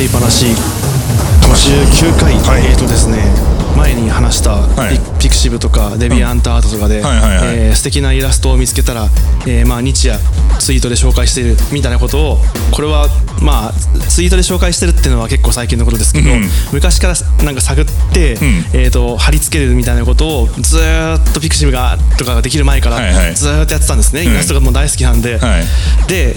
悪い。話59回、はい。えーとですね前に話したはい。ピ,、クシブとかデビアントアートとかで、えー素敵なイラストを見つけたら、えーまあ、日夜ツイートで紹介しているみたいなことをこれはまあツイートで紹介してるっていうのは結構最近のことですけど、うん。昔からなんか探って、ん。えー、と貼り付けるみたいなことをずーっとピクシブがとかができる前からずーっとやってたんですね、イラストがもう大好きなんで。はい。で、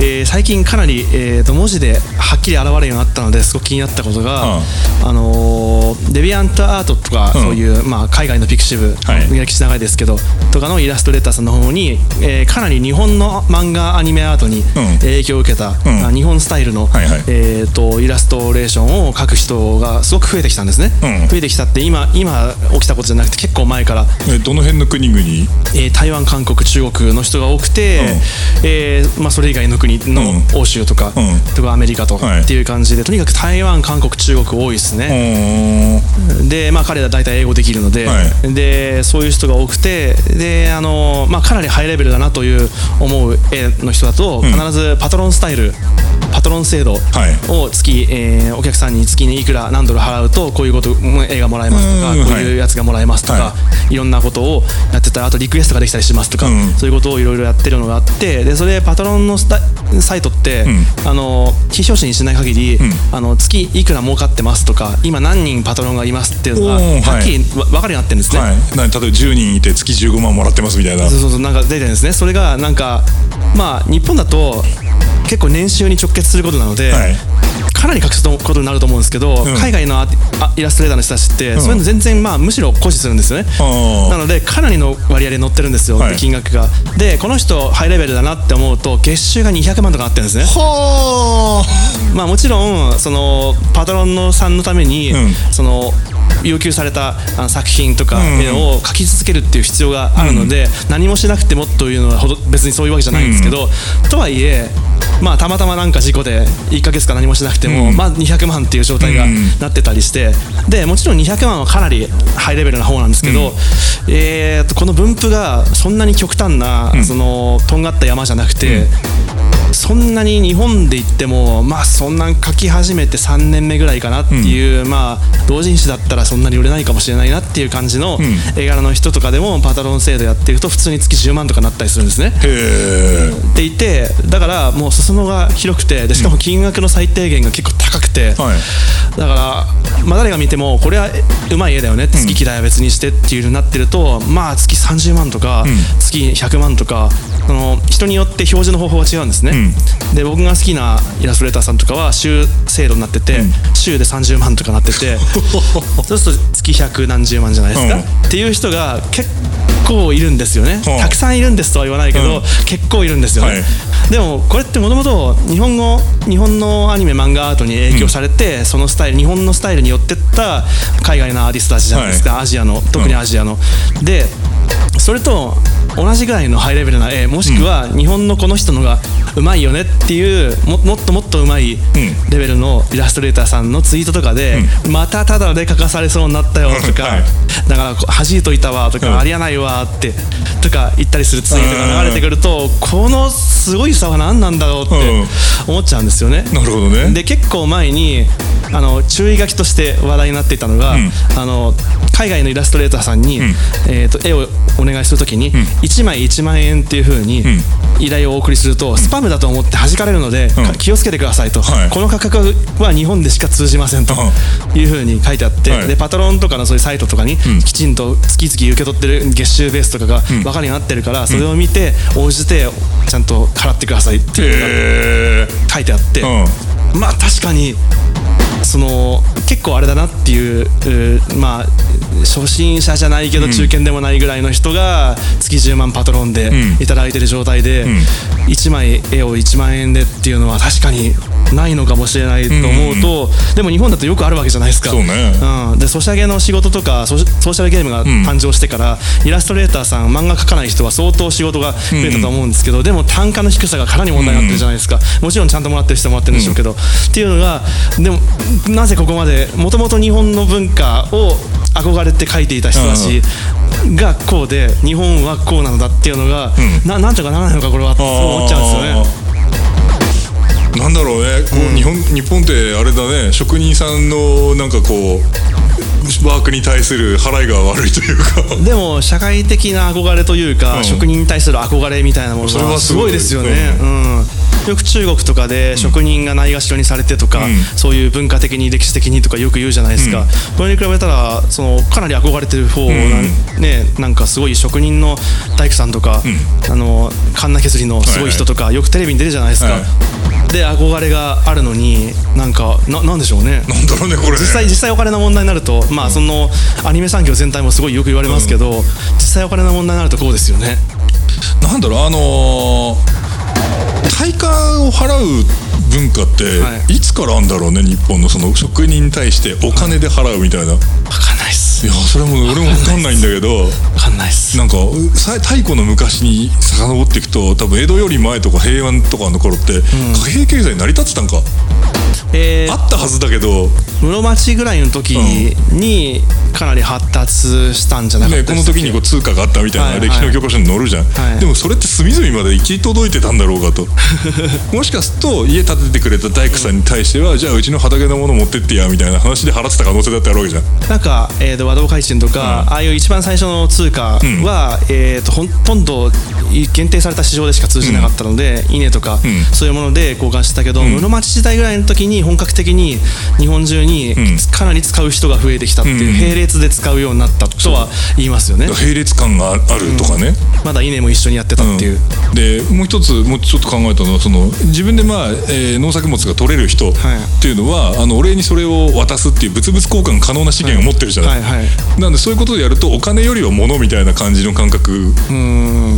えー最近かなり、えーと文字ではっきり現れるようになったのですごく気になったことが、うん。あのーデビアントアートとか、うん。そういう、まあ、海外のピクシブ、はい。歴史長いですけどとかのイラストレーターさんの方に、えーかなり日本の漫画アニメアートに影響を受けた、ん。まあ日本スタイルの、はいはい。えー、とイラストレーションを描く人がすごく増えてきたんですね、うん。増えてきたって今今起きたことじゃなくて結構前からえどの辺の国々？えー台湾、韓国、中国の人が多くて、えーまあ、それ以外の国のうん。欧州とか,、うん。とかアメリカとはい。っていう感じで、とにかく台湾、韓国、中国多いですうね。で、まあ、彼ら大体英語できるので,、はでそういう人が多くてであの、まあ、かなりハイレベルだなという思う絵の人だと、ん。必ずパトロンスタイルパトロン制度はい。を月、えーお客さんに月にいくら何ドル払うとこういうことうん絵がもらえますとかうんこういうやつがもらえますとか、、はい。ろんなことをやってたらあとリクエストができたりしますとか、うん。そういうことをいろいろやってるのがあってでそれパトロンのスタサイトって、うあの非表示にしない限り、あの月いくら儲かってますとか今何人パトロンがいますっていうのがはっきりわ分かるようになってるんですね。はい。な例えば10人いて月15万もらってますみたいな。そうそうそうなんか出てるんですね。それがなんかまあ日本だと結構年収に直結することなので、はい。かなり隠すことになると思うんですけど、ん。海外のイラストレーターの人たちって、そういうの全然まあむしろ誇示するんですよね。なのでかなりの割合で乗ってるんですよ、はい。金額が。でこの人ハイレベルだなって思うと月収が200万とかなってるんですね。はまあもちろんそのパトロンのさんのために、うん。その要求されたあの作品とかうん。絵を描き続けるっていう必要があるので、何もしなくてもというのはほど別にそういうわけじゃないんですけど、とはいえまあたまたまなんか事故で1ヶ月か何もしなくても、うん。まあ200万っていう状態がうん。なってたりしてでもちろん200万はかなりハイレベルな方なんですけど、えーとこの分布がそんなに極端な、そのとんがった山じゃなくて、そんなに日本で言ってもまあそんな書き始めて3年目ぐらいかなっていう、まあ同人誌だったらそんなに売れないかもしれないなっていう感じのん。絵柄の人とかでもパトロン制度やってると普通に月10万とかなったりするんですね。っていてだからもう裾野が広くてでしかも金額の最低限が結構高くて、はい。だから、まあ、誰が見てもこれはうまい絵だよね月嫌いは別にしてっていう風になってると、まあ月30万とか、月100万とかその人によって表示の方法が違うんですね、で僕が好きなイラストレーターさんとかは週制度になってて、週で30万とかなってて そうすると月100何十万じゃないですか、うん。っていう人が結構いるんですよね、うん。たくさんいるんですとは言わないけど、うん。結構いるんですよね、はい。でもこれってもともと日本語日本のアニメ漫画アートに影響されて、そのスタイル日本のスタイルによってった海外のアーティストたちじゃないですか、アジアの特にアジアの、でそれと同じぐらいのハイレベルな絵もしくは日本のこの人のがうまいよねっていうももっともっとうまいレベルのイラストレーターさんのツイートとかで、またただで書かされそうになったよとか、はい。だからこう弾いといたわとか、うん。ありやないわってとか言ったりするツイートが流れてくると、このすごい差は何なんだろうって思っちゃうんですよね。なるほどね。で結構前にあの注意書きとして話題になっていたのが、ん。あの海外のイラストレーターさんに、えー、と絵をお願いするときに、1枚1万円っていう風に依頼をお送りすると、スパムだと思って弾かれるので、うん。気をつけてくださいと、はい。この価格は日本でしか通じませんという風に書いてあって、はい。でパトロンとかのそういうサイトとかにきちんと月々受け取ってる月収ベースとかが分かるようになってるから、それを見て応じてちゃんと払ってくださいっていうのが書いてあって、うん。まあ確かにその結構あれだなっていうまあ初心者じゃないけど中堅でもないぐらいの人が月10万パトロンでん。いただいてる状態で1枚絵を1万円でっていうのは確かにないのかもしれないと思うとでも日本だとよくあるわけじゃないですか。そうね。うん、でソシャゲの仕事とかソーシャルゲームが誕生してから、イラストレーターさん漫画描かない人は相当仕事が増えたと思うんですけど、でも単価の低さがかなり問題になってるじゃないですか、もちろんちゃんともらってる人はもらってるんでしょうけど、っていうのがでもなぜここまでもともと日本の文化を憧れて描いていた人たちがこうで日本はこうなのだっていうのが、ななんとかならないのかこれはってそう思っちゃうんですよね。なんだろろうね。こう日本日本ってあれだね。職人さんのなんかこうワークに対する払いが悪いというか。でも社会的な憧れというか、うん。職人に対する憧れみたいなものそれははすすごいですよね、うん。よく中国とかで職人がないがしろにされてとか、うん。そういう文化的に歴史的にとかよく言うじゃないですか、うん。これに比べたらそのかなり憧れてる方なん、ね、なんかすごい職人の大工さんとか、あのカンナ削りのすごい人とか、よくテレビに出るじゃないですか、はいで憧れがあるのになんかななんでしょうね。なんだろうねこれ。ね実際実際お金の問題になるとまあそのアニメ産業全体もすごいよく言われますけど、実際お金の問題になるとこうですよね。なんだろうあのー対価を払う文化ってはい。いつからあんだろうね日本のその職人に対してお金で払うみたいな、い、分かんないやそれも俺も分かんないんだけど分かんないっす。なんかさ太古の昔に遡っていくと多分江戸より前とか平安とかの頃って貨幣経済成り立ってたんか、えーあったはずだけど、室町ぐらいの時にかなり発達したんじゃなかっね、たですこの時にこう通貨があったみたいはいはい。な歴史の教科書に載るじゃん、はい。でもそれって隅々まで行き届いてたんだろうかと。もしかすると家建ててくれた大工さんに対しては、じゃあうちの畑のもの持ってってやみたいな話で払ってた可能性だってあるわけじゃん。なんか、えー、と和道開珍とか、ああいう一番最初の通貨は、えー、とほとんど限定された市場でしか通じなかったので、稲とか、ん。そういうもので交換してたけど、室町時代ぐらいの時に本格的に日本中にん。かなり使う人が増えてきたっていう、うん。並列で使うようになったとは言いますよね。並列感があるとかね、まだ稲も一緒にやってたっていう、でもう一つもうちょっと考えたのはその自分で、まあえー農作物が取れる人っていうのは、あのお礼にそれを渡すっていう物々交換可能な資源を持ってるじゃない、はいはいなんでそういうことでやるとお金よりは物みたいな感じの感覚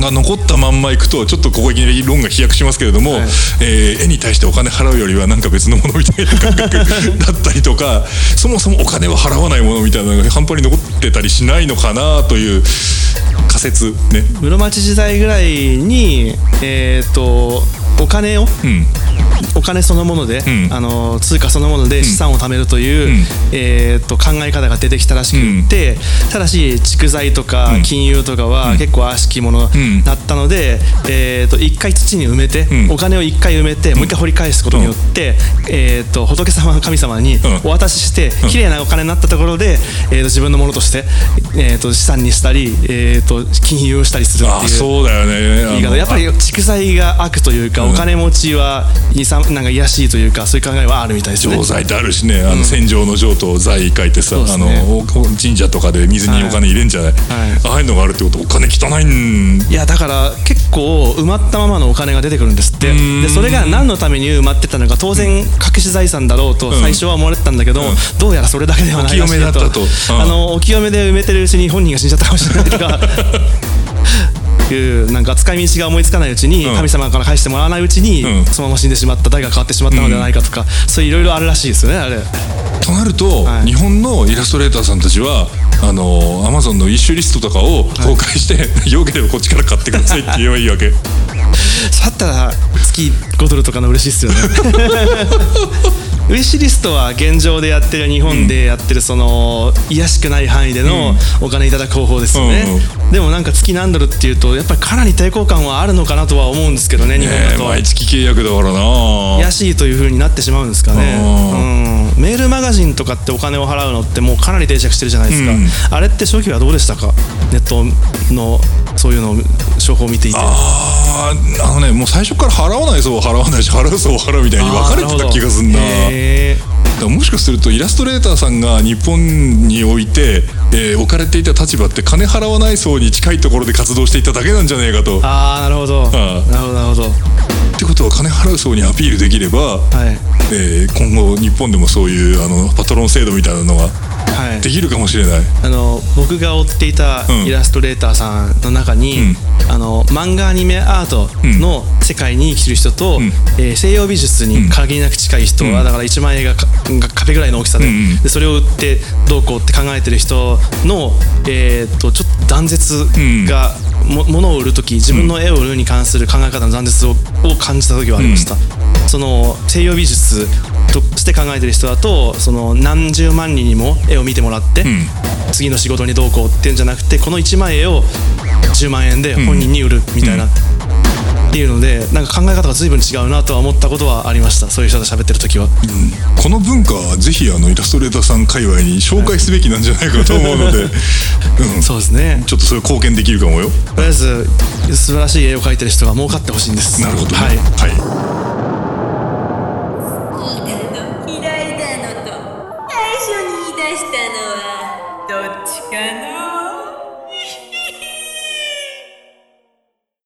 が残ったまんまいくとちょっとここいきなり論が飛躍しますけれども、はい。えー絵に対してお金払うよりはなんか別のものみたいな感覚 だったりとかそもそもお金は払わないものみたいなのが半端に残ってたりしないのかなという仮説ね。室町時代ぐらいにえっ、とお金を、うんお金そのもので、ん。あの通貨そのもので資産を貯めるという、ん。えー、と考え方が出てきたらしくって、ただし蓄財とか金融とかは結構悪しきものん。だったので、えー、と一回土に埋めて、ん。お金を一回埋めて、もう一回掘り返すことによって、えー、と仏様神様にお渡しして、綺麗なお金になったところで、えー、と自分のものとして、えー、と資産にしたり、えー、と金融をしたりするっていう。そうだよね。言い方。やっぱり蓄財が悪というか、お金持ちは遺産なんか癒しいというかそういう考えはあるみたいですね。錠剤ってあるしね。あの戦場の錠と財書いてさ、そうですね。あのお神社とかで水にお金入れんじゃない、ああいうのがあるってことお金汚いんいやだから結構埋まったままのお金が出てくるんですって。でそれが何のために埋まってたのか当然隠し財産だろうと最初は思われてたんだけど、どうやらそれだけではないらしいお清めだったと。うん。あのお清めで埋めてるうちに本人が死んじゃったかもしれないとか いうなんか使い道が思いつかないうちに、うん。神様から返してもらわないうちに、うん。そのまま死んでしまった代が変わってしまったのではないかとか、そういういろいろあるらしいですよねあれ。となると、はい。日本のイラストレーターさんたちはあのアマゾンのイッシュリストとかを公開して、よければこっちから買ってくださいって 言えばいいわけ。だったら月5ドルとかの嬉しいっすよね ウィッシュリストは現状でやってる日本でやってるその癒しくない範囲でのお金いただく方法ですよね、うんでもなんか月何ドルっていうとやっぱりかなり抵抗感はあるのかなとは思うんですけどね日本だと、毎月契約だからな。癒しいという風になってしまうんですかね、うん、メールマガジンとかってお金を払うのってもうかなり定着してるじゃないですか、うん。あれって初期はどうでしたか？ネットのそういうの商法を見ていて。あーあのねもう最初から払わない層は払わないし払う層は払うみたいに分かれてた気がするな。へー。だからもしかするとイラストレーターさんが日本において、えー置かれていた立場って金払わない層に近いところで活動していただけなんじゃねえかと。ああなるほど、あなるほどなるほど。ってことは金払う層にアピールできれば、はいえー今後日本でもそういうあのパトロン制度みたいなのがはいできるかもしれない。あの僕が追っていたうん。イラストレーターさんの中に、うん。あの漫画アニメアートの世界に生きてる人と、ん。えー西洋美術に限りなく近い人は、うん。だから1万円が壁ぐらいの大きさで,、うんうん。でそれを売ってどうこうって考えてる人の、えー、とちょっと断絶が、も物を売る時自分の絵を売るに関する考え方の断絶をを感じた時はありました。その西洋美術として考えてる人だとその何十万人にも絵を見てもらって、ん。次の仕事にどうこうっていうんじゃなくてこの1万円を10万円で本人に売るみたいな、っていうのでなんか考え方が随分違うなとは思ったことはありました。そういう人と喋ってる時は、この文化はぜひあのイラストレーターさん界隈に紹介すべきなんじゃないかと思うので、うん、そうですね。ちょっとそれ貢献できるかもよ。とりあえず素晴らしい絵を描いてる人が儲かってほしいんです。なるほどね。はい。はい